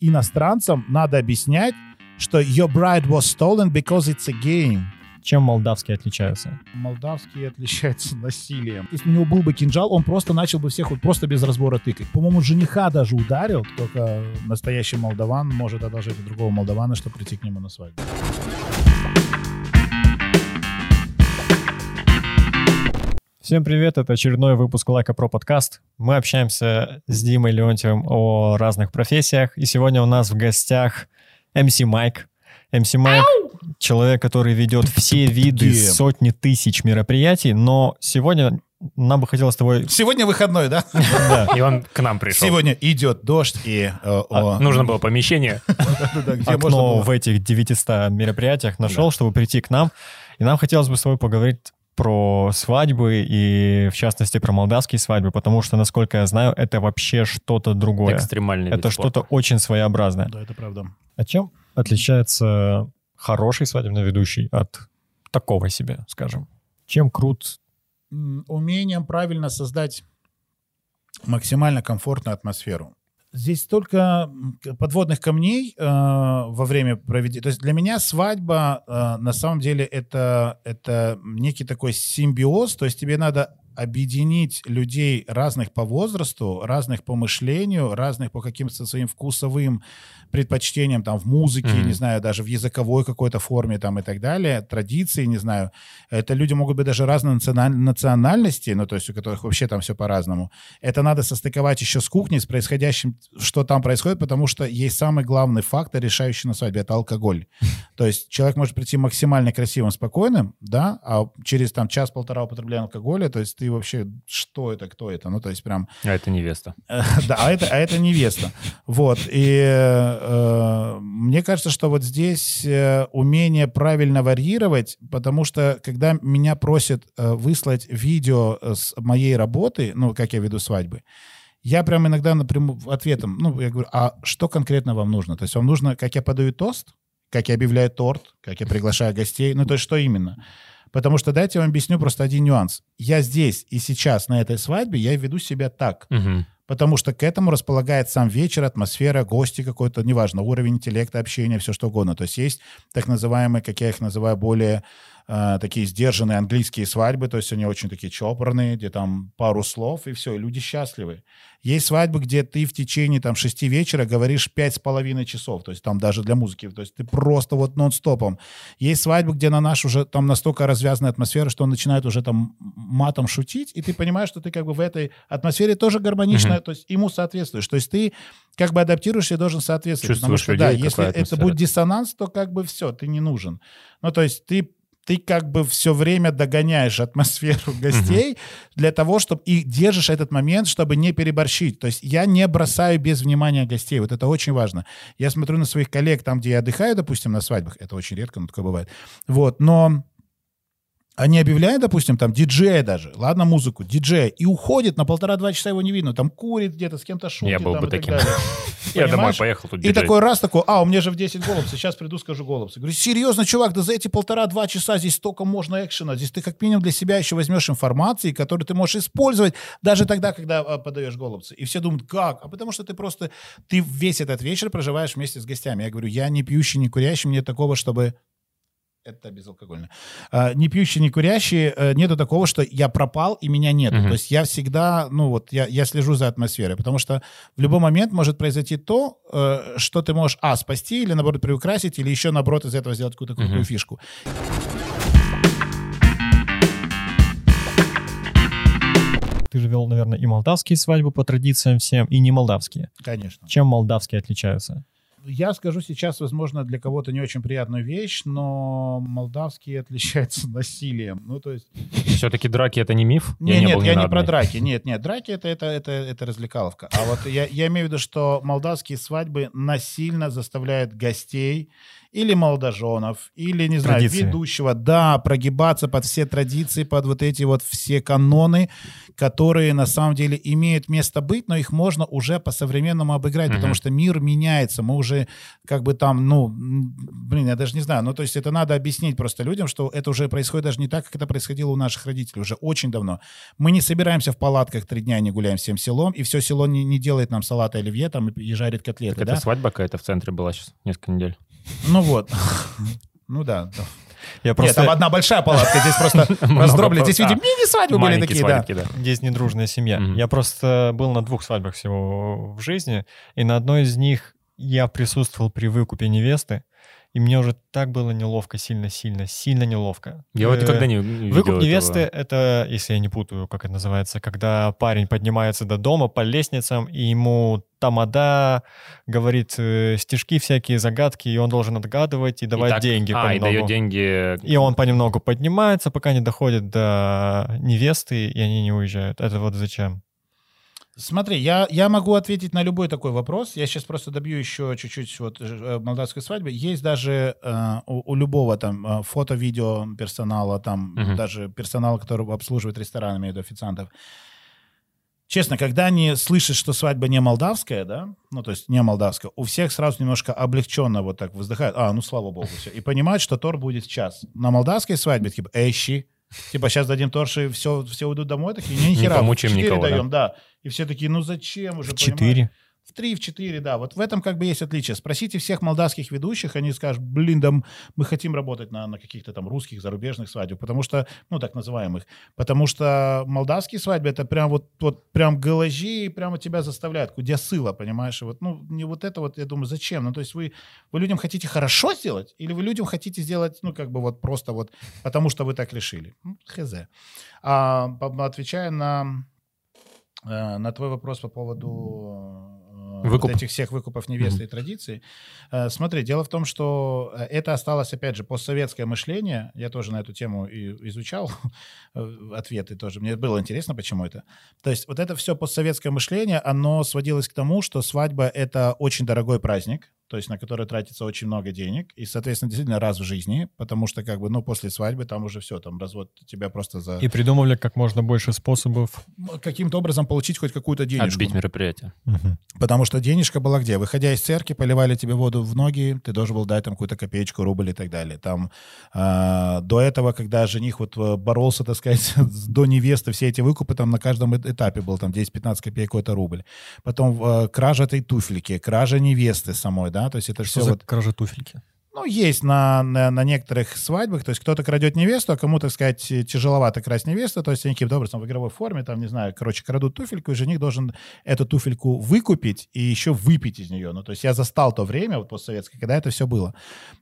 иностранцам надо объяснять, что your bride was stolen because it's a game. Чем молдавские отличаются? Молдавские отличаются насилием. Если у него был бы кинжал, он просто начал бы всех вот просто без разбора тыкать. По-моему, жениха даже ударил, только настоящий молдаван может одолжить у другого молдавана, чтобы прийти к нему на свадьбу. Всем привет, это очередной выпуск Лайка Про подкаст. Мы общаемся с Димой Леонтьевым о разных профессиях, и сегодня у нас в гостях MC Майк. MC Майк — человек, который ведет все виды, сотни тысяч мероприятий, но сегодня нам бы хотелось с тобой... Сегодня выходной, да? Да, И он к нам пришел. Сегодня идет дождь, и... э, А, нужно было помещение. окно в этих 900 мероприятиях нашел, чтобы прийти к нам. И нам хотелось бы с тобой поговорить про свадьбы и, в частности, про молдавские свадьбы, потому что, насколько я знаю, это вообще что-то другое. Экстремальный Это что-то очень своеобразное. Да, это правда. А чем отличается хороший свадебный ведущий от такого себе, скажем? Чем крут? Умением правильно создать максимально комфортную атмосферу. Здесь столько подводных камней э, во время проведения. То есть для меня свадьба э, на самом деле это, это некий такой симбиоз. То есть тебе надо объединить людей разных по возрасту, разных по мышлению, разных по каким-то своим вкусовым предпочтениям, там, в музыке, Мгм. не знаю, даже в языковой какой-то форме, там, и так далее, традиции, не знаю. Это люди могут быть даже разной националь- национальности, ну, то есть у которых вообще там все по-разному. Это надо состыковать еще с кухней, с происходящим, что там происходит, потому что есть самый главный фактор, решающий на свадьбе, это алкоголь. То есть человек может прийти максимально красивым, спокойным, да, а через там час-полтора употребления алкоголя, то есть ты вообще, что это, кто это, ну, то есть прям А это невеста. Да, а это, а это невеста. Вот. И э, мне кажется, что вот здесь э, умение правильно варьировать, потому что когда меня просят э, выслать видео э, с моей работы, ну, как я веду свадьбы, я прям иногда напрямую ответом, ну, я говорю, а что конкретно вам нужно? То есть вам нужно, как я подаю тост, как я объявляю торт, как я приглашаю гостей, ну, то есть что именно? Потому что дайте я вам объясню просто один нюанс. Я здесь и сейчас на этой свадьбе, я веду себя так. Мгм. Потому что к этому располагает сам вечер, атмосфера, гости какой-то, неважно, уровень интеллекта, общения, все что угодно. То есть есть так называемые, как я их называю, более э, такие сдержанные английские свадьбы, то есть они очень такие чопорные, где там пару слов, и все, и люди счастливы. Есть свадьбы, где ты в течение там шести вечера говоришь пять с половиной часов, то есть там даже для музыки, то есть ты просто вот нон-стопом. Есть свадьбы, где на наш уже там настолько развязанная атмосфера, что он начинает уже там матом шутить, и ты понимаешь, что ты как бы в этой атмосфере тоже гармонично, Мгм. то есть ему соответствуешь. То есть ты как бы адаптируешься и должен соответствовать. потому Чувствуешь что, да, людей, если какая это будет диссонанс, то как бы все, ты не нужен. Ну, то есть ты ты как бы все время догоняешь атмосферу гостей для того, чтобы и держишь этот момент, чтобы не переборщить. То есть я не бросаю без внимания гостей. Вот это очень важно. Я смотрю на своих коллег там, где я отдыхаю, допустим, на свадьбах. Это очень редко, но такое бывает. Вот, но они объявляют, допустим, там диджея даже, ладно, музыку, диджея, и уходит, на полтора-два часа его не видно, там курит где-то, с кем-то шутит. Я был там, бы так таким. далее. Я домой поехал тут И диджей. такой раз такой, а, у меня же в 10 голубцев, сейчас приду, скажу голубцы. Говорю, серьезно, чувак, да за эти полтора-два часа здесь столько можно экшена. Здесь ты как минимум для себя еще возьмешь информации, которую ты можешь использовать даже тогда, когда а, подаешь голубцы. И все думают, как? А потому что ты просто, ты весь этот вечер проживаешь вместе с гостями. Я говорю, я не пьющий, не курящий, мне такого, чтобы это безалкогольно. А, не пьющий, не курящий, э, нету такого, что я пропал и меня нет. Мгм. То есть я всегда, ну вот, я, я слежу за атмосферой, потому что в любой момент может произойти то, э, что ты можешь, а, спасти, или, наоборот, приукрасить, или еще, наоборот, из этого сделать какую-то крутую Мгм. фишку. Ты же вел, наверное, и молдавские свадьбы по традициям всем, и не молдавские. Конечно. Чем молдавские отличаются? Я скажу сейчас, возможно, для кого-то не очень приятную вещь, но молдавские отличаются насилием. Ну, то есть Все-таки драки это не миф? Не, я не нет, я не про драки. Нет, нет, драки это, это, это, это развлекаловка. А вот я, я имею в виду, что молдавские свадьбы насильно заставляют гостей или молодоженов, или, не знаю, Традиции. ведущего, да, прогибаться под все традиции, под вот эти вот все каноны, которые на самом деле имеют место быть, но их можно уже по-современному обыграть, Мгм. потому что мир меняется. Мы уже даже как бы там, ну, блин, я даже не знаю, ну, то есть это надо объяснить просто людям, что это уже происходит даже не так, как это происходило у наших родителей, уже очень давно. Мы не собираемся в палатках три дня, не гуляем всем селом, и все село не, не делает нам салат оливье там и, жарит котлеты, Так да? это свадьба какая-то в центре была сейчас несколько недель. Ну вот. Ну да. Я Нет, просто... там одна большая палатка, здесь просто Много раздроблена. Здесь, видимо, мини-свадьбы были такие, да. Здесь недружная семья. Я просто был на двух свадьбах всего в жизни, и на одной из них я присутствовал при выкупе невесты, и мне уже так было неловко, сильно-сильно, сильно неловко. Я вот Э, никогда не видел Выкуп невесты — это, если я не путаю, как это называется, когда парень поднимается до дома по лестницам, и ему тамада говорит э, стишки всякие, загадки, и он должен отгадывать и давать так- деньги А, и понемногу. дает деньги... И он понемногу поднимается, пока не доходит до невесты, и они не уезжают. Это вот зачем? Смотри, я, я могу ответить на любой такой вопрос. Я сейчас просто добью еще чуть-чуть вот э, молдавской свадьбы. Есть даже э, у, у любого там э, фото-видео персонала, там Мгм. даже персонала, который обслуживает рестораны, имею официантов. Честно, когда они слышат, что свадьба не молдавская, да, ну, то есть не молдавская, у всех сразу немножко облегченно вот так вздыхают. А, ну, слава богу, все. И понимают, что тор будет в час. На молдавской свадьбе, типа, эщи, типа, сейчас дадим торш, и все, все уйдут домой, такие, не, Не хера, помучаем четыре никого, да? даем, да. И все такие, ну, зачем уже, В четыре. В три, в четыре, да. Вот в этом как бы есть отличие. Спросите всех молдавских ведущих, они скажут, блин, да мы хотим работать на, на каких-то там русских, зарубежных свадьбах, потому что, ну, так называемых, потому что молдавские свадьбы, это прям вот, вот прям галажи, прямо тебя заставляют, куда сыла, понимаешь? И вот, ну, не вот это вот, я думаю, зачем? Ну, то есть вы, вы людям хотите хорошо сделать, или вы людям хотите сделать, ну, как бы вот просто вот, потому что вы так решили? Ну, хз. А, отвечая на, на твой вопрос по поводу э, Выкуп. вот этих всех выкупов невесты и традиций. Э, Смотри, дело в том, что э, это осталось, опять же, постсоветское мышление. Я тоже на эту тему и изучал э, ответы тоже. Мне было интересно, почему это. То есть вот это все постсоветское мышление, оно сводилось к тому, что свадьба — это очень дорогой праздник, то есть на который тратится очень много денег, и, соответственно, действительно раз в жизни, потому что как бы, ну, после свадьбы там уже все, там развод тебя просто за... И придумывали как можно больше способов. каким-то образом получить хоть какую-то денежку. Отбить мероприятие. Потому что денежка была где? Выходя из церкви, поливали тебе воду в ноги, ты должен был дать там какую-то копеечку, рубль и так далее. Там а, до этого, когда жених вот э, боролся, так сказать, до невесты, все эти выкупы, там на каждом э- этапе был там 10-15 копеек какой-то рубль. Потом э, кража этой туфельки, кража невесты самой, да, то есть это Что все за вот... кража туфельки? Ну, есть на, на, на некоторых свадьбах, то есть кто-то крадет невесту, а кому, так сказать, тяжеловато красть невесту, то есть они каким-то образом в игровой форме, там, не знаю, короче, крадут туфельку, и жених должен эту туфельку выкупить и еще выпить из нее. Ну, то есть я застал то время, вот постсоветское, когда это все было.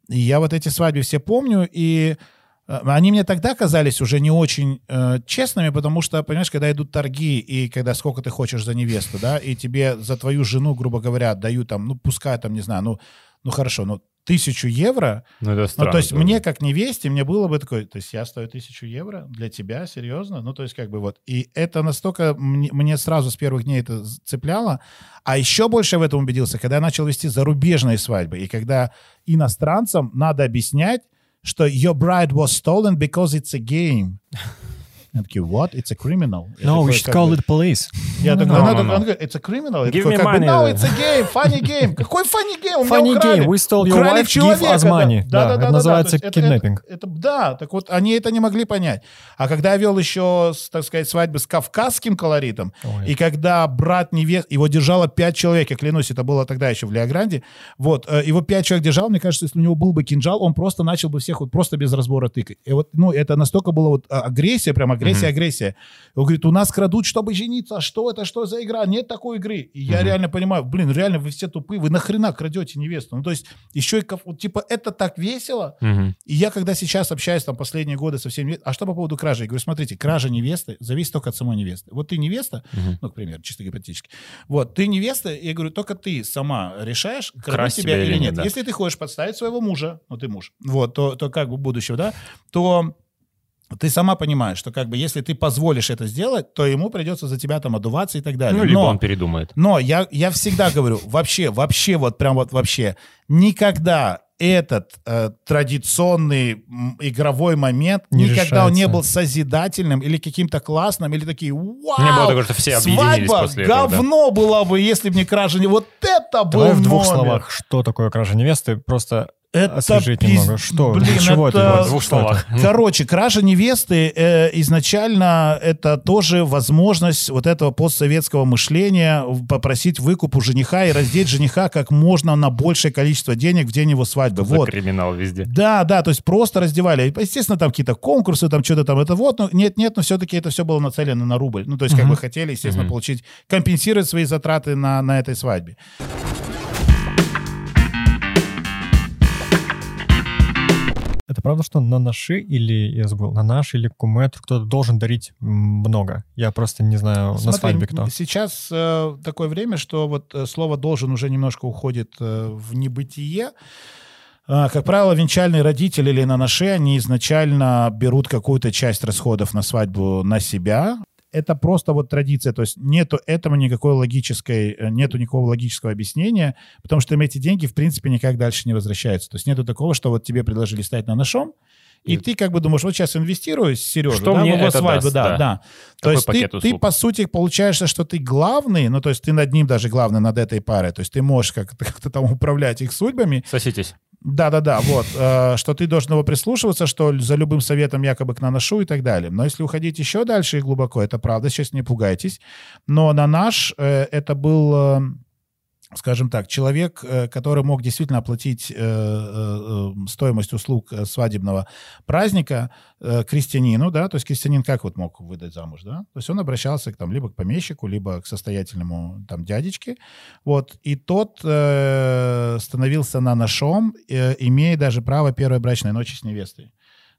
И я вот эти свадьбы все помню, и э, они мне тогда казались уже не очень э, честными, потому что, понимаешь, когда идут торги, и когда сколько ты хочешь за невесту, да, и тебе за твою жену, грубо говоря, дают там, ну, пускай там, не знаю, ну, ну хорошо, ну, тысячу евро, Ну, это ну, странно. то есть тоже. мне, как невесте, мне было бы такое, то есть я стою тысячу евро для тебя, серьезно? Ну, то есть как бы вот. И это настолько мне, мне сразу с первых дней это цепляло. А еще больше я в этом убедился, когда я начал вести зарубежные свадьбы, и когда иностранцам надо объяснять, что your bride was stolen because it's a game. Я такие, what? It's a criminal. Я No, такой, we should call бы- it police. Я такой, No, ну, no, такой, no. он говорит, it's a criminal. Я Give такой, me как бы, money. no, it's a game, funny game. Какой funny game? У Funny украли. game, we stole your Украли wife, give человека, us money. Да, да, Да, да, это да, называется то есть это-. Это, это- да, так вот они это не могли понять. А когда я вел еще, так сказать, свадьбы с кавказским колоритом, Ой. и когда брат невест, его держало пять человек, я клянусь, это было тогда еще в Леогранде, вот, э, его пять человек держал, мне кажется, если у него был бы кинжал, он просто начал бы всех вот просто без разбора тыкать. И вот, ну, это настолько было вот а, агрессия, прям агрессия, агрессия. Он говорит, у нас крадут, чтобы жениться, что это, что за игра? Нет такой игры. И я Мгм. реально понимаю, блин, реально вы все тупые, вы нахрена крадете невесту? Ну, то есть еще и, вот, типа, это так весело, Мгм. и я, когда сейчас общаюсь там последние годы со всеми, а что по поводу кражи? Я говорю, смотрите, кража невесты зависит только от самой невесты. Вот ты невеста, Мгм. ну, к примеру, чисто гипотетически. Вот, ты невеста, я говорю, только ты сама решаешь, крадут тебя или нет, да. Если ты хочешь подставить своего мужа, ну, ты муж, вот, то, то как бы будущего, да, то ты сама понимаешь, что как бы если ты позволишь это сделать, то ему придется за тебя там одуваться и так далее. Ну, либо Но- он передумает. но я, я всегда говорю, вообще, вообще, вот прям вот вообще, никогда этот э, традиционный м, игровой момент Не никогда он не был созидательным или каким-то классным, или такие «Вау! Не было такого, что все объединились свадьба после этого, да. говно была бы, если бы не кража не... Вот это был Давай в двух номер. словах, что такое кража невесты, просто Это освежить пиз- немного. Что? Блин, Для чего это- это? Двух это? словах. Короче, кража невесты э, изначально это тоже возможность вот этого постсоветского мышления попросить выкуп у жениха и раздеть жениха как можно на большее количество денег в день его свадьбы. За Вот. криминал везде. Да, да, то есть просто раздевали. Естественно, там какие-то конкурсы, там что-то там, это вот, но нет, нет, но все-таки это все было нацелено на рубль. Ну, то есть как бы хотели, естественно, получить, компенсировать свои затраты на, на этой свадьбе. Правда, что на наши или, я забыл, на наш или кумет кто-то должен дарить много? Я просто не знаю, на Смотри, свадьбе кто. Сейчас э, такое время, что вот э, слово «должен» уже немножко уходит э, в небытие. А, Как правило, венчальные родители или на наше, они изначально берут какую-то часть расходов на свадьбу на себя. Это просто вот традиция, то есть нету этому никакой логической, э, нету никакого логического объяснения, потому что эти деньги, в принципе, никак дальше не возвращаются. То есть нету такого, что вот тебе предложили стать на нашом, и ты как бы думаешь, вот сейчас инвестирую Сережу, Что да, мне его свадьбу, даст, да, да. да. То есть ты, ты, по сути, получаешься, что ты главный, ну, то есть ты над ним даже главный, над этой парой. То есть ты можешь как-то, как-то там управлять их судьбами. Соситесь. Да-да-да, вот. э, что ты должен его прислушиваться, что за любым советом якобы к наношу и так далее. Но если уходить еще дальше и глубоко, это правда, сейчас не пугайтесь. Но на наш э, это был... скажем так, человек, э, который мог действительно оплатить э, э, стоимость услуг свадебного праздника крестьянину, да, то есть крестьянин как вот мог выдать замуж, да, то есть он обращался к, там, либо к помещику, либо к состоятельному там дядечке, вот, и тот становился на нашом, имея даже право первой брачной ночи с невестой.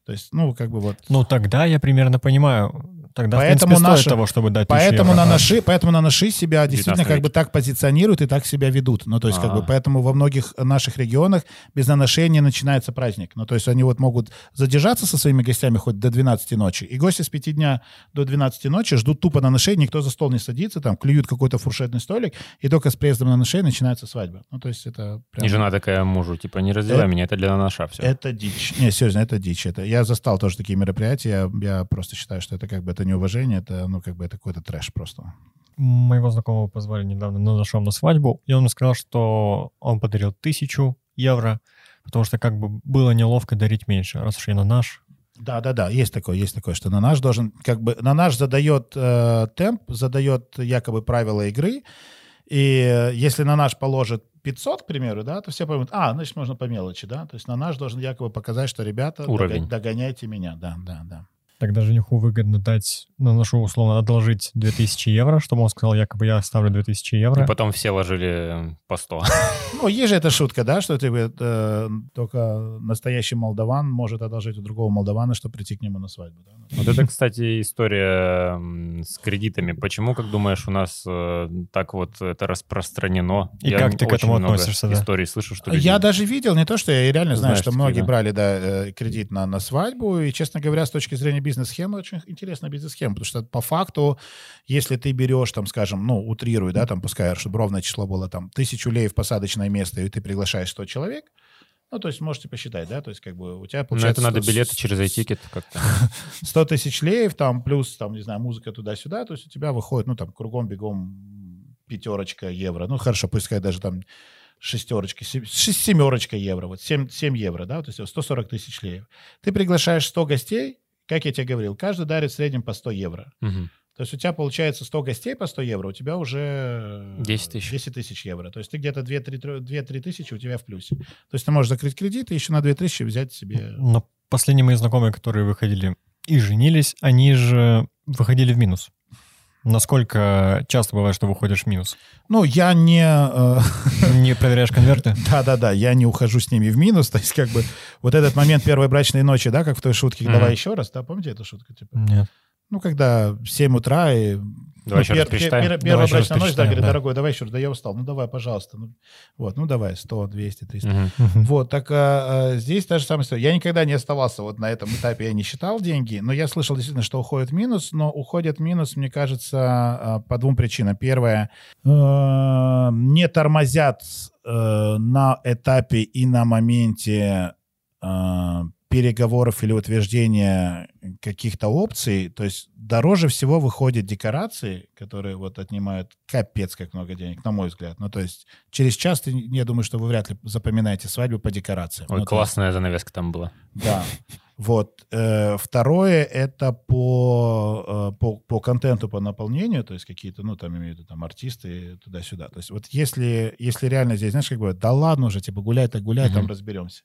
То есть, ну, как бы вот... Ну, тогда я примерно понимаю. Тогда, Поэтому в принципе, наши- стоит того, чтобы дать Поэтому евро. на, А, наши, поэтому на наши себя действительно 19 как бы так позиционируют и так себя ведут. Ну, то есть, как бы, А. поэтому во многих наших регионах без наношения начинается праздник. Ну, то есть, они вот могут задержаться со своими гостями хоть до 12 ночи, и гости с 5 дня до 12 ночи ждут тупо на ношение, никто за стол не садится, там, клюют какой-то фуршетный столик, и только с приездом на ношение начинается свадьба. Ну, то есть, это прям... И жена такая мужу, типа, не раздевай Э, меня, это для наша все. Это дичь. Не, серьезно, это дичь. Это, я застал тоже такие мероприятия. Я, я просто считаю, что это как бы это неуважение, это, ну, как бы это какой-то трэш просто. Моего знакомого позвали недавно на нашем на свадьбу, и он мне сказал, что он подарил тысячу евро, потому что как бы было неловко дарить меньше, раз уж я на наш. Да, да, да, есть такое, есть такое, что на наш должен, как бы, на наш задает э, темп, задает якобы правила игры, и если на наш положит 500, к примеру, да, то все поймут, а, значит, можно по мелочи, да, то есть на наш должен якобы показать, что, ребята, Уровень. догоняйте меня, да, да, да. Тогда жениху выгодно дать, на нашу условно, одолжить 2000 евро, чтобы он сказал, якобы я оставлю 2000 евро. И потом все ложили э, по 100. Ну, есть же эта шутка, да, что типа, э, только настоящий молдаван может одолжить у другого молдавана, чтобы прийти к нему на свадьбу. да. Вот это, кстати, история с кредитами. Почему, как думаешь, у нас э, так вот это распространено? И как ты к этому относишься, да? историй слышу, что люди... Я даже видел, не то, что я реально знаю, Знаешь что многие да. брали да, кредит на, на свадьбу, и, честно говоря, с точки зрения бизнес-схемы, очень интересная бизнес-схема, потому что по факту, если ты берешь, там, скажем, ну, утрирую, да, там, пускай, чтобы ровное число было, там, тысячу лей в посадочное место, и ты приглашаешь 100 человек, ну, то есть можете посчитать, да, то есть как бы у тебя Но получается... это надо 100 билеты через iTicket как-то. 100 тысяч леев, там, плюс, там, не знаю, музыка туда-сюда, то есть у тебя выходит, ну, там, кругом-бегом пятерочка евро. Ну, хорошо, пускай даже там шестерочка, семерочка евро, вот 7, 7 евро, да, то есть 140 тысяч леев. Ты приглашаешь 100 гостей, как я тебе говорил, каждый дарит в среднем по 100 евро. Мгм. То есть у тебя получается 100 гостей по 100 евро, у тебя уже 10 тысяч. 10 тысяч евро. То есть ты где-то 2-3 тысячи у тебя в плюсе. То есть ты можешь закрыть кредит и еще на 2 тысячи взять себе... Но последние мои знакомые, которые выходили и женились, они же выходили в минус. Насколько часто бывает, что выходишь в минус? Ну, я не... э, Не проверяешь конверты? Да-да-да, я не ухожу с ними в минус. То есть, как бы, вот этот момент первой брачной ночи, да, как в той шутке, давай еще раз, да, помните эту шутку? Типа, Нет. ну, когда в 7 утра и Давай еще раз пер- пересчитаем. пер- Первый Давай еще раз брачный ночь, да, говорит, да. дорогой, давай еще раз, да я устал. Ну, давай, пожалуйста. Ну, вот, ну, давай, 100, 200, 300. Мгм. Вот, так а, а, здесь та же самая история. Я никогда не оставался вот на этом этапе, я не считал деньги, но я слышал действительно, что уходит минус, но уходит минус, мне кажется, а, по двум причинам. Первое, э, не тормозят э, на этапе и на моменте э, переговоров или утверждения каких-то опций, то есть дороже всего выходят декорации, которые вот отнимают капец как много денег, на мой взгляд. Ну, то есть через час, ты, я думаю, что вы вряд ли запоминаете свадьбу по декорациям. Ой, Ну, то есть- классная занавеска там была. да. Вот. Э, Второе это по, э, по, по контенту, по наполнению, то есть какие-то, ну, там имею в виду, там, артисты туда-сюда. То есть вот если, если реально здесь, знаешь, как бы, да ладно уже, типа, гуляй так гуляй, там разберемся.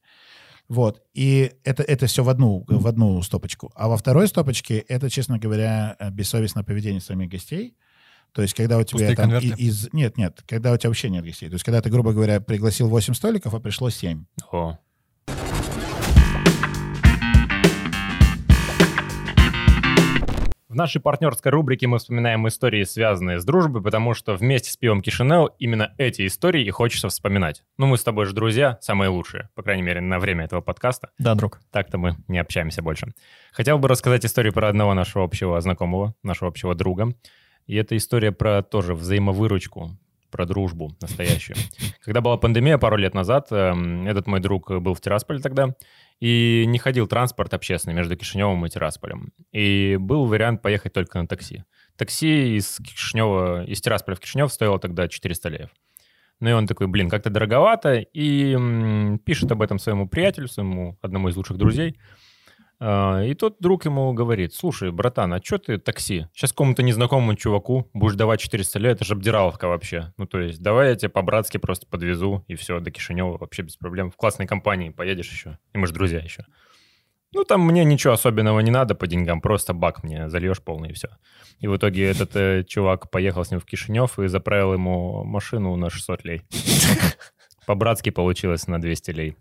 Вот. И это, это все в одну, в одну стопочку. А во второй стопочке это, честно говоря, э, бессовестное поведение самих гостей. То есть, когда у тебя Пустые там конверты? из... Нет, нет, когда у тебя вообще нет гостей. То есть, когда ты, грубо говоря, пригласил 8 столиков, а пришло 7. О. В нашей партнерской рубрике мы вспоминаем истории, связанные с дружбой, потому что вместе с пивом Кишинео именно эти истории и хочется вспоминать. Ну, мы с тобой же друзья, самые лучшие, по крайней мере, на время этого подкаста. Да, друг. Так-то мы не общаемся больше. Хотел бы рассказать историю про одного нашего общего знакомого, нашего общего друга. И это история про тоже взаимовыручку, про дружбу настоящую. Когда была пандемия пару лет назад, эм, этот мой друг был в Тирасполе тогда, и не ходил транспорт общественный между Кишиневым и Тирасполем. И был вариант поехать только на такси. Такси из Кишинева, из Тирасполя в Кишинев стоило тогда 400 леев. Ну и он такой, блин, как-то дороговато, и пишет об этом своему приятелю, своему одному из лучших друзей. А, И тот друг ему говорит, слушай, братан, а что ты такси? Сейчас какому-то незнакомому чуваку будешь давать 400 лет, это же обдираловка вообще. Ну, то есть, давай я тебя по-братски просто подвезу, и все, до Кишинева вообще без проблем. В классной компании поедешь еще, и мы же друзья еще. Ну, там мне ничего особенного не надо по деньгам, просто бак мне зальешь полный, и все. И в итоге этот э, чувак поехал с ним в Кишинев и заправил ему машину на 600 лей. По-братски получилось на 200 лей.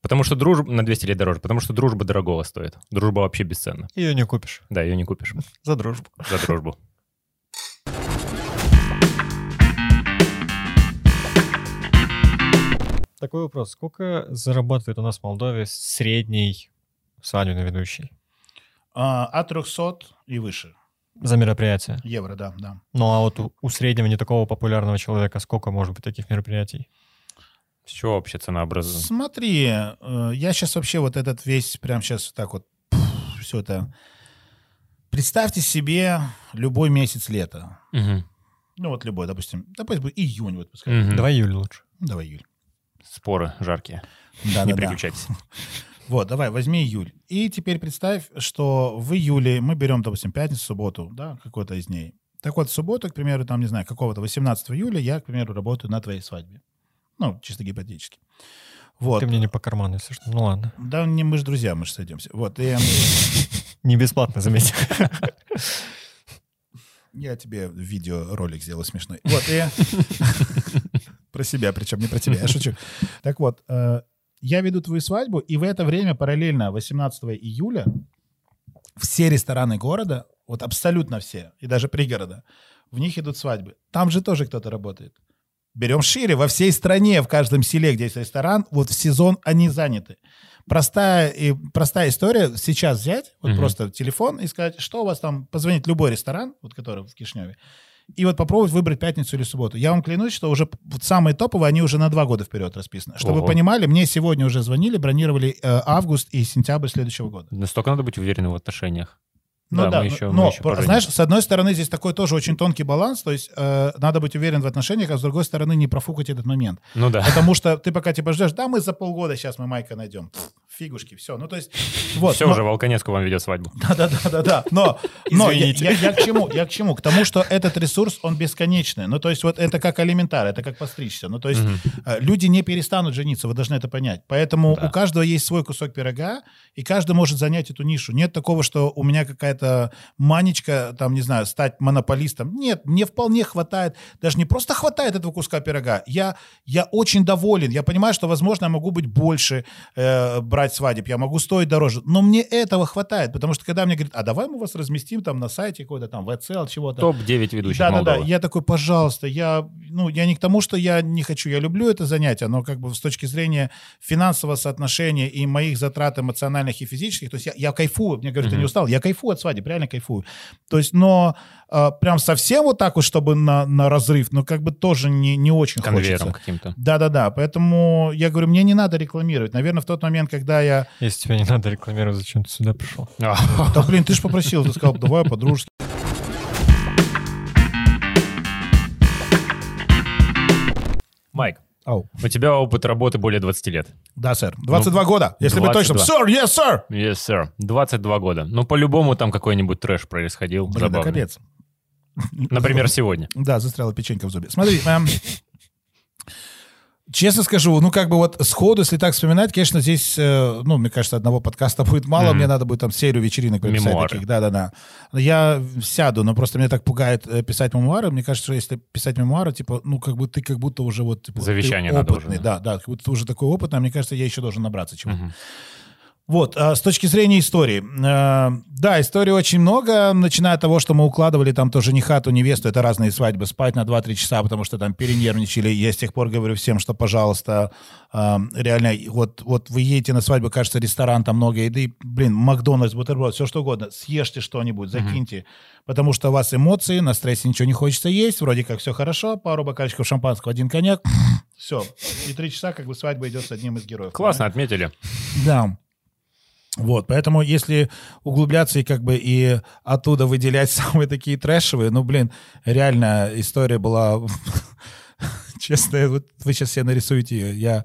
Потому что дружба... На 200 лей дороже. Потому что дружба дорогого стоит. Дружба вообще бесценна. Ее не купишь. Да, ее не купишь За дружбу. за дружбу. Такой вопрос. Сколько зарабатывает у нас в Молдове средний свадебный ведущий А, от 300 и выше. за мероприятие? Евро, да, да. Ну а вот у, у среднего не такого популярного человека сколько может быть таких мероприятий? С чего вообще цена образуется? Смотри, э, я сейчас вообще вот этот весь, прям сейчас так вот, все это... Представьте себе любой месяц лета. Мгм. Ну вот любой, допустим, да пусть будет июнь, вот пускай. Мгм. Давай июль лучше. Ну, давай июль. Споры жаркие. Да, не да, да. переключайтесь. Вот, давай, возьми июль. И теперь представь, что в июле мы берем, допустим, пятницу, субботу, да, какой-то из дней. Так вот, в субботу, к примеру, там, не знаю, какого-то 18 июля я, к примеру, работаю на твоей свадьбе. Ну, чисто гипотетически. Вот. Ты мне не по карману, если что. Ну ладно. Да, не, мы же друзья, мы же сойдемся. Вот, и Не бесплатно, заметь. я тебе видеоролик сделаю смешной. Вот, и... Про себя, причем не про тебя, я шучу. Так вот, э, я веду твою свадьбу, и в это время параллельно 18 июля все рестораны города, вот абсолютно все, и даже пригорода, в них идут свадьбы. Там же тоже кто-то работает. Берем шире, во всей стране, в каждом селе, где есть ресторан, вот в сезон они заняты. Простая, и, простая история, сейчас взять, вот Мгм. просто телефон и сказать, что у вас там, позвонить любой ресторан, вот который в Кишневе, и вот попробовать выбрать пятницу или субботу. Я вам клянусь, что уже вот самые топовые, они уже на два года вперед расписаны. Чтобы Ого. вы понимали, мне сегодня уже звонили, бронировали э, август и сентябрь следующего года. Настолько надо быть уверенным в отношениях. Ну Да, да, мы но- еще- мы но, еще про- поженимся. знаешь, с одной стороны, здесь такой тоже очень тонкий баланс, то есть э, надо быть уверен в отношениях, а с другой стороны не профукать этот момент. Ну да. Потому что ты пока типа ждешь, да, мы за полгода сейчас мы Майка найдем. Фигушки, все. Ну, то есть, вот. Все но- уже, Волконецку вам ведет свадьбу. Да-да-да-да-да. Но, но я, я- я к чему? Я к чему? К тому, что этот ресурс, он бесконечный. Ну, то есть вот это как элементар, это как постричься. Ну, то есть э, люди не перестанут жениться, вы должны это понять. Поэтому Да. у каждого есть свой кусок пирога, и каждый может занять эту нишу. Нет такого, что у меня какая-то манечка, там, не знаю, стать монополистом. Нет, мне вполне хватает, даже не просто хватает этого куска пирога. Я, я очень доволен. Я понимаю, что, возможно, я могу быть больше, э, брать продавать свадеб, я могу стоить дороже, но мне этого хватает, потому что когда мне говорят, а давай мы вас разместим там на сайте какой-то там VCL, чего-то. Топ-9 ведущих Да, да, да. Молдовы. Я такой, пожалуйста, я, ну, я не к тому, что я не хочу, я люблю это занятие, но как бы с точки зрения финансового соотношения и моих затрат эмоциональных и физических, то есть я, я кайфую, мне говорят, ты не устал, я кайфую от свадеб, реально кайфую. То есть, но а, прям совсем вот так вот, чтобы на, на разрыв, ну, как бы тоже не, не очень Конвейером хочется. каким-то. Да-да-да, поэтому я говорю, мне не надо рекламировать. Наверное, в тот момент, когда я... Если тебе не надо рекламировать, зачем ты сюда пришел? А, Да, блин, ты же попросил, ты сказал, давай по-дружески. Майк, Ау. у тебя опыт работы более 20 лет. Да, сэр. 22 года, если быть точным. 22. Sir, yes, sir! Yes, sir. 22 года. Ну, по-любому там какой-нибудь трэш происходил. Блин, да капец. Например, сегодня. Да, застряла печенька в зубе. Смотри, эм, честно скажу, ну как бы вот сходу, если так вспоминать, конечно, здесь, э, ну, мне кажется, одного подкаста будет мало, Мгм. мне надо будет там серию вечеринок написать Мемуары. таких. Да-да-да. Я сяду, но просто меня так пугает э, писать мемуары. Мне кажется, что если писать мемуары, типа, ну как бы ты как будто уже вот... типа, Завещание надо опытный, уже, Да, да, как будто ты уже такой опытный, а мне кажется, я еще должен набраться чего-то. Мгм. Вот, а с точки зрения истории. э, Да, истории очень много, начиная от того, что мы укладывали там то жениха, то невесту, это разные свадьбы, спать на 2-3 часа, потому что там перенервничали. Я с тех пор говорю всем, что, пожалуйста, э, реально, вот, вот вы едете на свадьбу, кажется, ресторан, там много еды, блин, Макдональдс, бутерброд, все что угодно, съешьте что-нибудь, закиньте, потому что у вас эмоции, на стрессе ничего не хочется есть, вроде как все хорошо, пару бокальчиков шампанского, один коньяк, все. И три часа как бы свадьба идет с одним из героев. Классно отметили. Да. Вот, поэтому если углубляться и как бы и оттуда выделять самые такие трэшевые, ну, блин, реально история была честно, вот вы сейчас себе нарисуете ее. Я,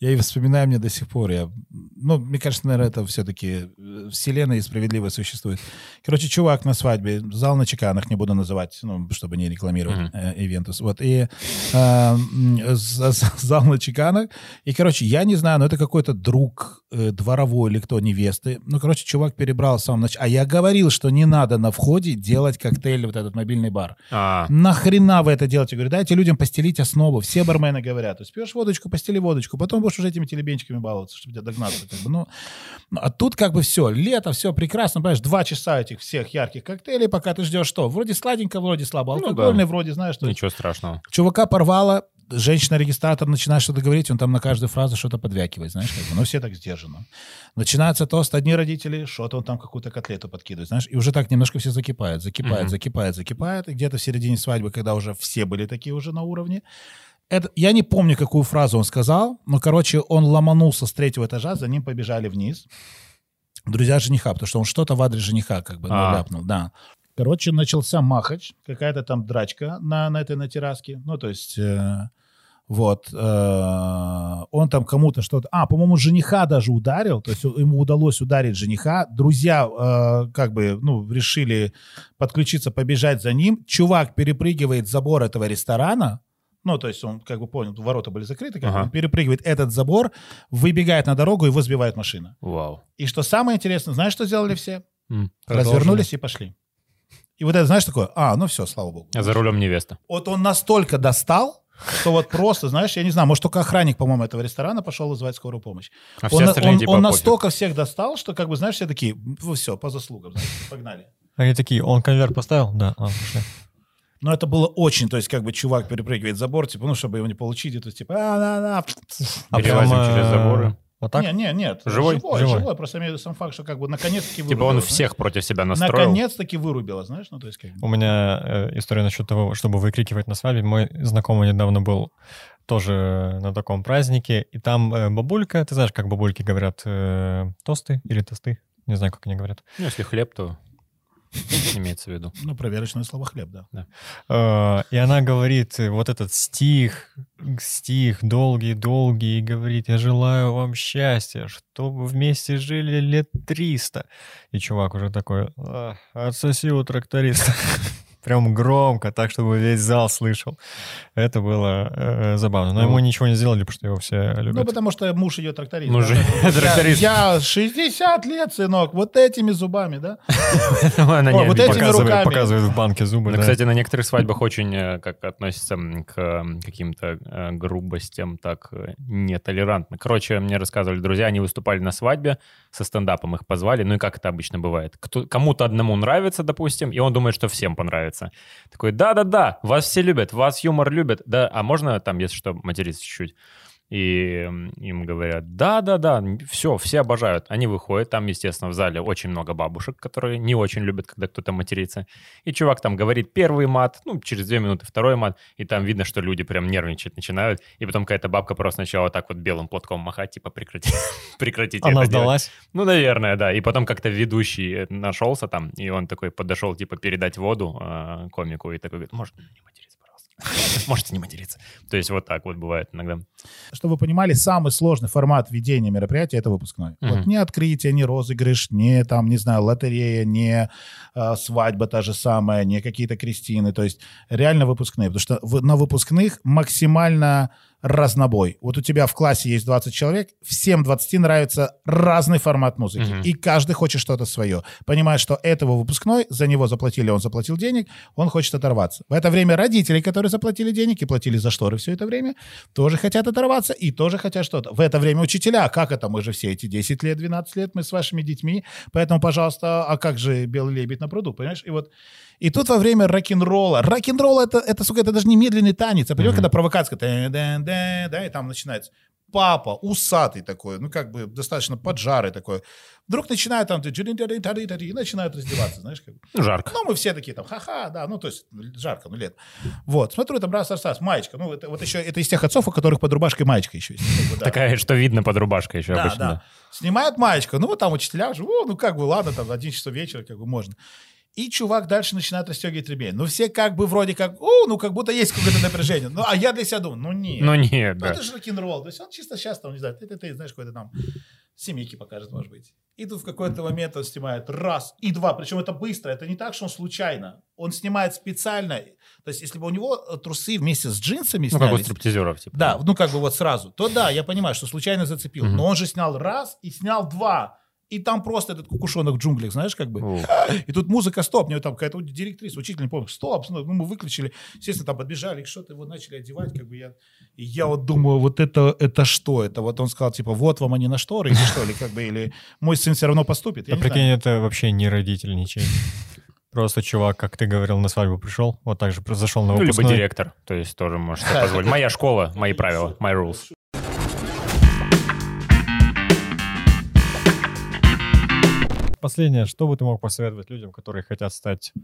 я и вспоминаю мне до сих пор. Я, ну, мне кажется, наверное, это все-таки вселенная и справедливо существует. Короче, чувак на свадьбе, зал на чеканах, не буду называть, ну, чтобы не рекламировать Мгм. э, Ивентус. Вот, и э, зал на чеканах. И, короче, я не знаю, но это какой-то друг э, дворовой или кто, невесты. Ну, короче, чувак перебрал сам нач... А я говорил, что не надо на входе делать коктейль, вот этот мобильный бар. А, Нахрена вы это делаете? Я говорю, дайте людям постелить основу. Все бармены говорят. То есть пьешь водочку, постели водочку, потом будешь уже этими телебенчиками баловаться, чтобы тебя догнаться. Как бы. ну, ну, а тут как бы все, лето, все прекрасно. Понимаешь, два часа этих всех ярких коктейлей, пока ты ждешь что? Вроде сладенько, вроде слабо. Ну да. Алкогольный, вроде, знаешь, что ничего страшного. чувака порвало, женщина-регистратор начинает что-то говорить, он там на каждую фразу что-то подвякивает, знаешь, как бы, но все так сдержанно. Начинается тост, одни родители, что-то он там какую-то котлету подкидывает, знаешь, и уже так немножко все закипает, закипает, Мгм. закипает, закипает, и где-то в середине свадьбы, когда уже все были такие уже на уровне, это, я не помню, какую фразу он сказал, но, короче, он ломанулся с третьего этажа, за ним побежали вниз. Друзья жениха, потому что он что-то в адрес жениха как бы ну, А. ляпнул, да. Короче, начался махач, какая-то там драчка на, на этой на терраске. Ну, то есть, э, вот, э, он там кому-то что-то... А, по-моему, жениха даже ударил, то есть ему удалось ударить жениха. Друзья э, как бы, ну, решили подключиться, побежать за ним. Чувак перепрыгивает забор этого ресторана, ну, то есть он как бы понял, ворота были закрыты, как Ага. он перепрыгивает этот забор, выбегает на дорогу, его сбивает машина. Вау. И что самое интересное, знаешь, что сделали все? М. Развернулись и пошли. И вот это, знаешь, такое, а, ну все, слава богу. А за рулем невеста. Вот он настолько достал, что вот просто, знаешь, я не знаю, может, только охранник, по-моему, этого ресторана пошел вызывать скорую помощь. А все Он, остальные он- типа он пофиг. настолько всех достал, что, как бы, знаешь, все такие, все, по заслугам, знаешь, погнали. Они такие, он конверт поставил? Да. Пошли. Но это было очень, то есть, как бы, чувак перепрыгивает забор, типа, ну, чтобы его не получить, и то есть, типа, а, на, на. А прям, через э, заборы. Вот так? Не, не, нет. Живой? Живой, Живой. живой. Просто имею в виду сам факт, что, как бы, наконец-таки Типа вырубило, он знаешь. всех против себя настроил. Наконец-таки вырубило, знаешь, ну, то есть, как. У меня э, история насчет того, чтобы выкрикивать на свадьбе. Мой знакомый недавно был тоже на таком празднике, и там э, бабулька, ты знаешь, как бабульки говорят, э, тосты или тосты? Не знаю, как они говорят. Ну, если хлеб, то имеется в виду. Ну, проверочное слово хлеб, да. Э, И она говорит вот этот стих, стих долгий-долгий, и говорит, я желаю вам счастья, чтобы вместе жили лет 300. И чувак уже такой, «А, отсоси у тракториста. Прям громко, так, чтобы весь зал слышал. Это было э, забавно. Но Ну. ему ничего не сделали, потому что его все Ну, любят. потому что муж ее тракторист. Муж да, тракторист. Я, я 60 лет, сынок, вот этими зубами, да? Она не вот этими показывает, руками. показывает в банке зубы. Ну, кстати, на некоторых свадьбах очень э, как относятся к м, каким-то э, грубостям, так э, нетолерантно. Короче, мне рассказывали друзья, они выступали на свадьбе, со стендапом их позвали, ну и как это обычно бывает. Кому-то одному нравится, допустим, и он думает, что всем понравится. Такой, да-да-да, вас все любят, вас юмор любят, да, а можно там, если что, материться чуть-чуть? И им говорят, да-да-да, все, все обожают. Они выходят, там, естественно, в зале очень много бабушек, которые не очень любят, когда кто-то матерится. И чувак там говорит первый мат, ну, через две минуты второй мат, и там видно, что люди прям нервничать начинают, и потом какая-то бабка просто сначала так вот белым платком махать, типа, прекрати, прекратите Она это делать. сдалась. Ну, наверное, да. И потом как-то ведущий э, нашелся там, и он такой подошел, типа, передать воду э, комику, и такой говорит, может, не материться. Можете не материться. То есть вот так вот бывает иногда. Чтобы вы понимали, самый сложный формат ведения мероприятия — это выпускной. Мгм. Вот не открытие, не розыгрыш, не там, не знаю, лотерея, не э, свадьба та же самая, не какие-то крестины. То есть реально выпускные. Потому что на выпускных максимально разнобой. Вот у тебя в классе есть 20 человек, всем 20 нравится разный формат музыки. Мгм. И каждый хочет что-то свое. Понимая, что этого выпускной, за него заплатили, он заплатил денег, он хочет оторваться. В это время родители, которые заплатили денег и платили за шторы все это время, тоже хотят оторваться и тоже хотят что-то. В это время учителя, как это? Мы же все эти 10 лет, 12 лет, мы с вашими детьми, поэтому, пожалуйста, а как же белый лебедь на пруду, понимаешь? И вот и тут во время рок-н-ролла, рок-н-ролл это, это, сука, это даже не медленный танец, а понимаешь, когда провокация, да, и там начинается папа, усатый такой, ну, как бы достаточно поджарый такой, вдруг начинает там, и начинают раздеваться, знаешь, как бы. Жарко. Ну, мы все такие там, ха-ха, да, ну, то есть жарко, ну, лет. Вот, смотрю, там раз, раз, раз, маечка, ну, это вот еще, это из тех отцов, у которых под рубашкой маечка еще есть. как бы, да. Такая, что видно под рубашкой еще Да, обычно. да. Снимают маечку, ну, вот там учителя уже, «О, ну, как бы, ладно, там, 11 часов вечера, как бы, можно. И чувак дальше начинает расстегивать ремень. Ну, все как бы вроде как, о, ну, как будто есть какое-то напряжение. Ну, а я для себя думаю, ну, нет. Ну нет, Ну, да. это же рок-н-ролл. То есть он чисто сейчас, там, не знаю, ты, ты, ты знаешь, какой-то там семейки покажет, может быть. И тут в какой-то момент он снимает раз и два. Причем это быстро. Это не так, что он случайно. Он снимает специально. То есть если бы у него э, трусы вместе с джинсами Ну, как у снялись, стриптизеров, типа. да, ну как бы вот сразу, то да, я понимаю, что случайно зацепил. Но он же снял раз и снял два. И там просто этот кукушонок в джунглях, знаешь, как бы. И тут музыка стоп, мне там какая-то директриса, учитель, не помню, стоп, ну мы выключили, естественно, там подбежали, что-то его начали одевать, как бы я, и я вот думаю, вот это, это что, это вот он сказал, типа, вот вам они на шторы, или что, или как бы, или мой сын все равно поступит, я Да прикинь, знаю. это вообще не родитель ничей. Просто чувак, как ты говорил, на свадьбу пришел, вот так же зашел на Ну, либо выпускной. директор, то есть тоже себе позволить. Моя школа, мои правила, my rules. Последнее, что бы ты мог посоветовать людям, которые хотят стать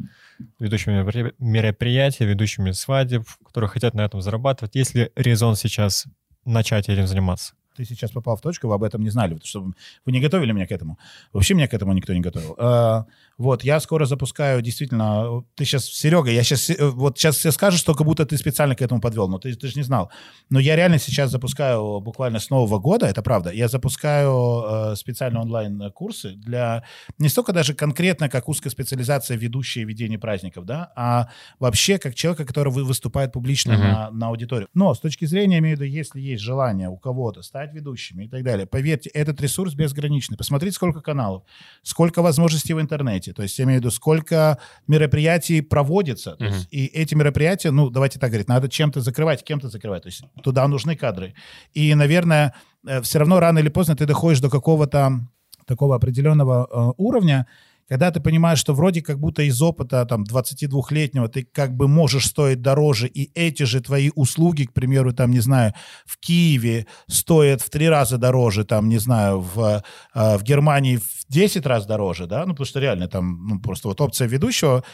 ведущими меропри- мероприятий, ведущими свадеб, которые хотят на этом зарабатывать? Есть ли резон сейчас начать этим заниматься? Ты сейчас попал в точку, вы об этом не знали, потому что вы не готовили меня к этому. Вообще меня к этому никто не готовил. А, Вот, я скоро запускаю, действительно, ты сейчас, Серега, я сейчас, вот сейчас все скажешь, что как будто ты специально к этому подвел, но ты, ты же не знал. Но я реально сейчас запускаю буквально с Нового года, это правда, я запускаю э, специально онлайн-курсы для не столько даже конкретно как узкая специализация ведущие ведение праздников, да, а вообще как человека, который вы- выступает публично Мгм. на, на аудиторию. Но с точки зрения, имею в виду, если есть желание у кого-то стать ведущими и так далее, поверьте, этот ресурс безграничный. Посмотрите, сколько каналов, сколько возможностей в интернете. То есть, я имею в виду, сколько мероприятий проводится. Мгм. есть, и эти мероприятия, ну, давайте так говорить, надо чем-то закрывать, кем-то закрывать. То есть, туда нужны кадры. И, наверное, все равно рано или поздно ты доходишь до какого-то такого определенного э, уровня, когда ты понимаешь, что вроде как будто из опыта там 22-летнего ты как бы можешь стоить дороже, и эти же твои услуги, к примеру, там, не знаю, в Киеве стоят в три раза дороже, там, не знаю, в, э, в Германии в 10 раз дороже, да, ну, потому что реально там, ну, просто вот опция ведущего,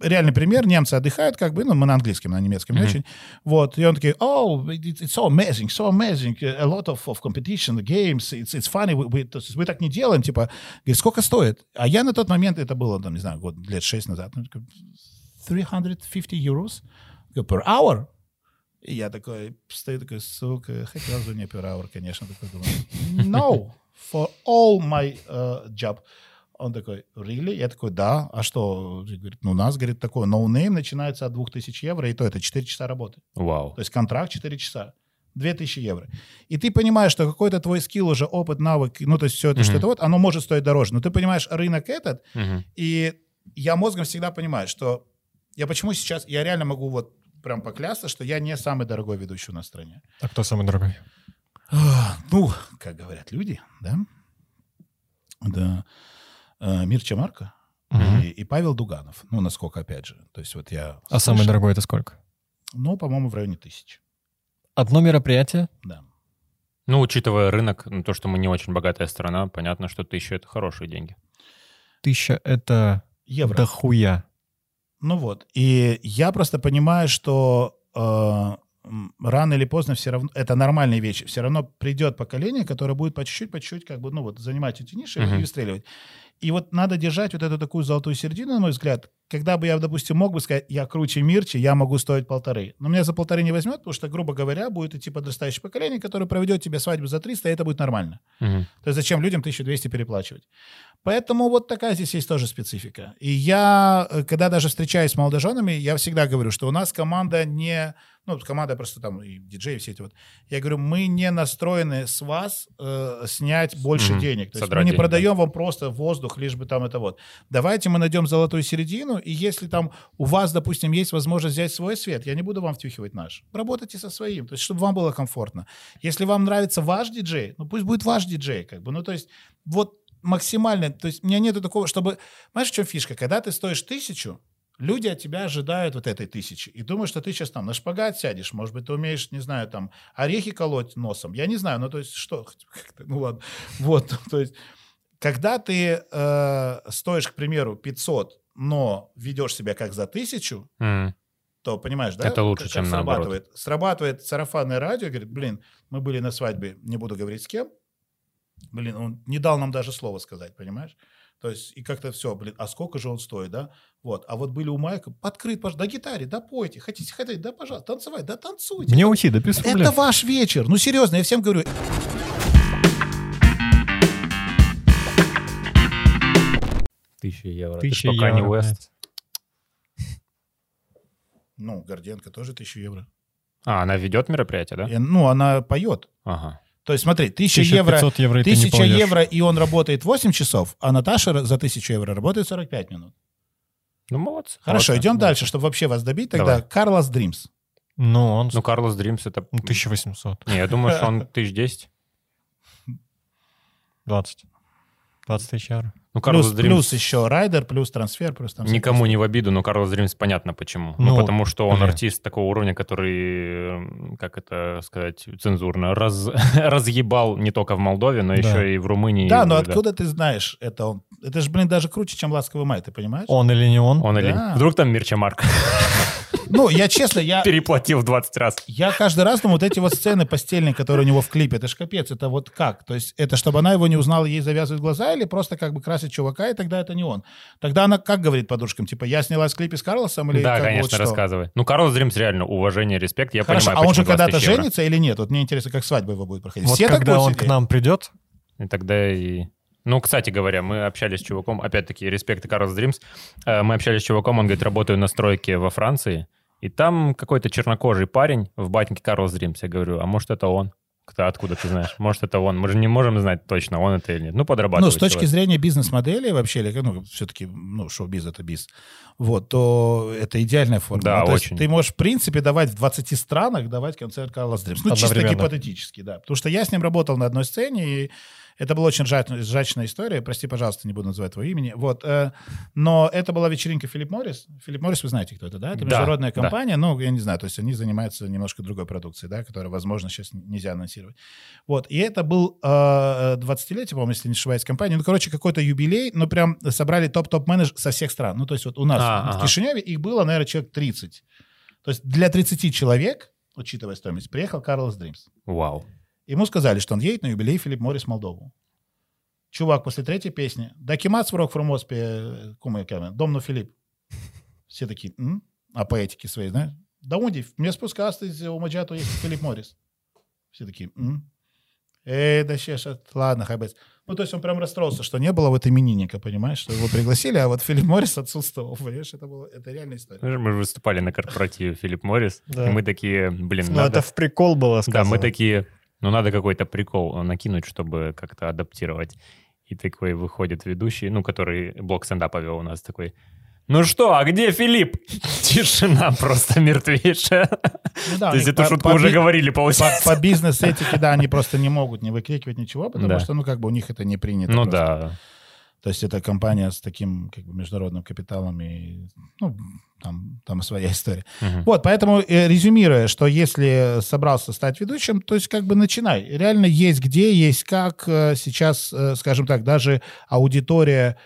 реальный пример, немцы отдыхают, как бы, ну, мы на английском, на немецком не Мгм. очень, вот, и он такой, oh, it- it's so amazing, so amazing, a lot of, of competition, games, it's, it's funny, we, we- то есть мы так не делаем, типа, говорит, сколько стоит? А я на тот момент, это было, там, не знаю, год, лет шесть назад, ну, такой, 350 euros Говорю, per hour. И я такой, стою такой, сука, хотел бы мне per hour, конечно, такой думаю, no, for all my uh, job, Он такой, really? Я такой, да. А что? Говорит, ну, у нас, говорит, такой no name начинается от 2000 евро, и то это 4 часа работы. Вау. То есть контракт 4 часа. 2000 евро. И ты понимаешь, что какой-то твой скилл уже, опыт, навык, ну, то есть все это, Мгм. что это вот, оно может стоить дороже. Но ты понимаешь рынок этот, Мгм. и я мозгом всегда понимаю, что я почему сейчас, я реально могу вот прям поклясться, что я не самый дорогой ведущий у нас в стране. А кто самый дорогой? Ну, как говорят люди, да? Да. Э, Мирча Марко Мгм. и, и Павел Дуганов. Ну, насколько, опять же. То есть вот я... А самый слышал. дорогой это сколько? Ну, по-моему, в районе тысячи. Одно мероприятие? Да. Ну, учитывая рынок, ну, то, что мы не очень богатая страна, понятно, что тысяча — это хорошие деньги. Тысяча — это Евро. дохуя. Ну вот. И я просто понимаю, что э, рано или поздно все равно... Это нормальные вещи. Все равно придет поколение, которое будет по чуть-чуть, по чуть-чуть как бы, ну вот, занимать эти ниши Мгм. и выстреливать. И вот надо держать вот эту такую золотую середину, на мой взгляд. Когда бы я, допустим, мог бы сказать, я круче Мирчи, я могу стоить полторы. Но меня за полторы не возьмет, потому что, грубо говоря, будет идти подрастающее поколение, которое проведет тебе свадьбу за 300, и это будет нормально. Мгм. То есть зачем людям 1200 переплачивать? Поэтому вот такая здесь есть тоже специфика. И я, э, когда даже встречаюсь с молодоженами, я всегда говорю, что у нас команда не... Ну, команда просто там, и диджеи все эти вот. Я говорю, мы не настроены с вас э, снять больше Мгм. денег. То есть мы не деньги, продаем вам просто воздух, лишь бы там это вот. Давайте мы найдем золотую середину, и если там у вас, допустим, есть возможность взять свой свет, я не буду вам втюхивать наш. Работайте со своим, то есть чтобы вам было комфортно. Если вам нравится ваш диджей, ну пусть будет ваш диджей, как бы. Ну, то есть вот максимально, то есть у меня нету такого, чтобы... Знаешь, в чем фишка? Когда ты стоишь тысячу, люди от тебя ожидают вот этой тысячи. И думают, что ты сейчас там на шпагат сядешь, может быть, ты умеешь, не знаю, там, орехи колоть носом. Я не знаю, ну, то есть что? Ну, ладно. Вот, то есть когда ты э, стоишь, к примеру, 500, но ведешь себя как за тысячу, Мгм. то понимаешь, да? Это лучше, как- чем как наоборот. срабатывает. Срабатывает сарафанное радио, говорит, блин, мы были на свадьбе, не буду говорить с кем, блин, он не дал нам даже слова сказать, понимаешь? То есть, и как-то все, блин, а сколько же он стоит, да? Вот, а вот были у Майка, открыт, пожалуйста, да гитаре, да пойте, хотите ходить, да, пожалуйста, танцевать, да танцуйте. Мне уйти, да без проблем. Это ваш вечер. Ну, серьезно, я всем говорю, Тысяча евро. Тысяча пока не евро, Уэст. ну, Горденко тоже тысячу евро. А, она ведет мероприятие, да? И, ну, она поет. Ага. То есть, смотри, тысяча евро, 1500 евро, и ты не тысяча поешь. евро, и он работает 8 часов, а Наташа за тысячу евро работает 45 минут. Ну, молодцы. Хорошо, молодцы. идем дальше, чтобы вообще вас добить. Тогда Давай. Carla's Dreams. Ну, он Ну, Carla's Dreams это... ну, 1800. Не, я думаю, что он тысяч десять. 20. 20 тысяч евро. Ну, Carla's Плюс, Dreams... плюс еще райдер, плюс трансфер, плюс там... Никому не в обиду, но Carla's Dreams понятно почему. Ну, Ну, потому что он бля. артист такого уровня, который, как это сказать, цензурно, раз, разъебал не только в Молдове, но Да. еще и в Румынии. Да, но и- откуда ты знаешь это он? Это же, блин, даже круче, чем «Ласковый май», ты понимаешь? Он или не он? Он или... Да. Вдруг там Мирча Марк Ну, я честно, я, переплатил в 20 раз. я каждый раз думаю, вот эти вот сцены постельные, которые у него в клипе, это ж капец, это вот как? То есть это чтобы она его не узнала, ей завязывают глаза или просто как бы красит чувака, и тогда это не он? Тогда она как говорит подружкам, типа, я снялась в клипе с Карлосом или да, конечно, вот что? рассказывай. Ну, Карлос Дримс реально уважение, респект. Я Хорошо, понимаю, а он же почему 20 когда-то женится или нет? Вот мне интересно, как свадьба его будет проходить. Вот Все так когда будут он сидеть? к нам придет, И тогда и... Ну, кстати говоря, мы общались с чуваком, опять-таки, респект и Carla's Dreams. Мы общались с чуваком, он говорит, работаю на стройке во Франции, и там какой-то чернокожий парень в батнике Carla's Dreams. Я говорю, а может, это он? Кто, откуда ты знаешь? Может, это он? Мы же не можем знать точно, он это или нет. Ну, подрабатывает. Ну, с точки человек. зрения бизнес-модели вообще, или, ну, все-таки, ну, шоу-биз — это биз, вот, то это идеальная форма. Да, Ну, то есть очень. ты можешь, в принципе, давать в 20 странах, давать концерт Carla's Dreams. Ну, чисто гипотетически, да. Потому что я с ним работал на одной сцене, и это была очень ржачная история. Прости, пожалуйста, не буду называть твое имени. Вот. э, но это была вечеринка Филипп Моррис. Филипп Моррис, вы знаете, кто это, да? Это Да, международная да. компания. Ну, я не знаю, то есть они занимаются немножко другой продукцией, да, которая, возможно, сейчас нельзя анонсировать. Вот. И это был э, 20-летие, по-моему, если не ошибаюсь, компания. Ну, короче, какой-то юбилей, но прям собрали топ-топ-менеджер со всех стран. Ну, то есть вот у нас А, в ага. Кишиневе их было, наверное, человек 30. То есть для 30 человек, учитывая стоимость, приехал Карлос Дримс. Вау. Ему сказали, что он едет на юбилей Филипп Моррис в Молдову. Чувак после третьей песни. Да кемац враг фрумоспе, кума каме, домну Филипп. Все такие, «М? а по этике своей, знаешь? Да унди, мне спускаться из умаджату есть Филипп Моррис. Все такие, «М? Эй, да сейчас, ладно, хай быть. Ну, то есть он прям расстроился, что не было вот именинника, понимаешь, что его пригласили, а вот Филипп Моррис отсутствовал, понимаешь, это, было, это реальная история. Мы же- выступали на корпоративе Филипп Моррис, Да. и мы такие, блин, Ну, надо... это в прикол было Да, сказано. мы такие, ну, надо какой-то прикол накинуть, чтобы как-то адаптировать. И такой выходит ведущий, ну, который блок стендапа вел у нас, такой, ну что, а где Филипп? Тишина просто мертвейшая. Ну да, То есть эту по- шутку по уже говорили, По, получается. по бизнес-этике, да, они просто не могут не выкрикивать ничего, потому Да. что, ну, как бы у них это не принято. Ну просто. да. То есть это компания с таким как бы международным капиталом и, ну, там, там своя история. Мгм. Вот, поэтому э, резюмируя, что если собрался стать ведущим, то есть как бы начинай. Реально есть где, есть как. Э, Сейчас, э, скажем так, даже аудитория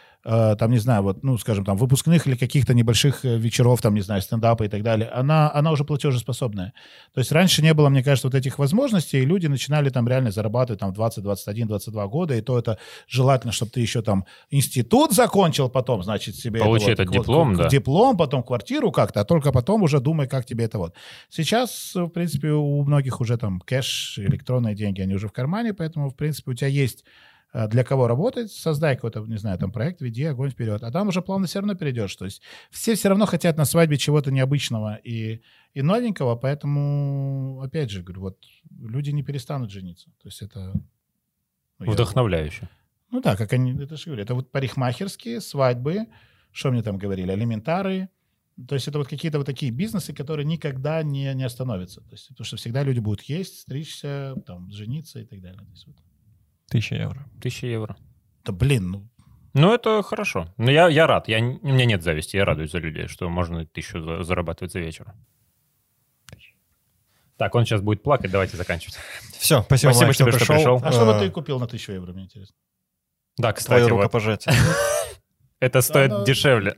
там, не знаю, вот, ну, скажем, там, выпускных или каких-то небольших э, вечеров, там, не знаю, стендапа и так далее, она, она уже платежеспособная. То есть раньше не было, мне кажется, вот этих возможностей, и люди начинали там реально зарабатывать там в 20, 21, 22 года, и то это желательно, чтобы ты еще там институт закончил потом, значит, себе... Получи это этот вот, диплом, к- да. Диплом, потом квартиру как-то, а только потом уже думай, как тебе это вот. Сейчас, в принципе, у многих уже там кэш, электронные деньги, они уже в кармане, поэтому, в принципе, у тебя есть э, для кого работать, создай какой-то, не знаю, там проект, веди огонь вперед. А там уже плавно все равно перейдешь. То есть все все равно хотят на свадьбе чего-то необычного и, и новенького, поэтому, опять же, говорю, вот люди не перестанут жениться. То есть это... ну, я- Вдохновляюще. ну да, как они, это же говорю, это вот парикмахерские, свадьбы, что мне там говорили, алиментары. То есть это вот какие-то вот такие бизнесы, которые никогда не, не остановятся. То есть, потому что всегда люди будут есть, стричься, там, жениться и так далее. То есть вот. Тысяча евро. Тысяча евро. Да блин, ну, Ну, это хорошо. Но я, я рад. Я, у меня нет зависти. Я радуюсь за людей, что можно тысячу за- зарабатывать за вечер. Так, он сейчас будет плакать. Давайте заканчивать. Все, спасибо, Спасибо Майк, тебе, что пришел. а что бы Э, ты купил на тысячу евро, мне интересно? Да, Твое кстати, вот, рукопожатие. это стоит да. дешевле.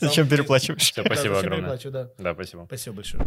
Зачем переплачиваешь? Всё, спасибо огромное. Да, спасибо. Спасибо большое.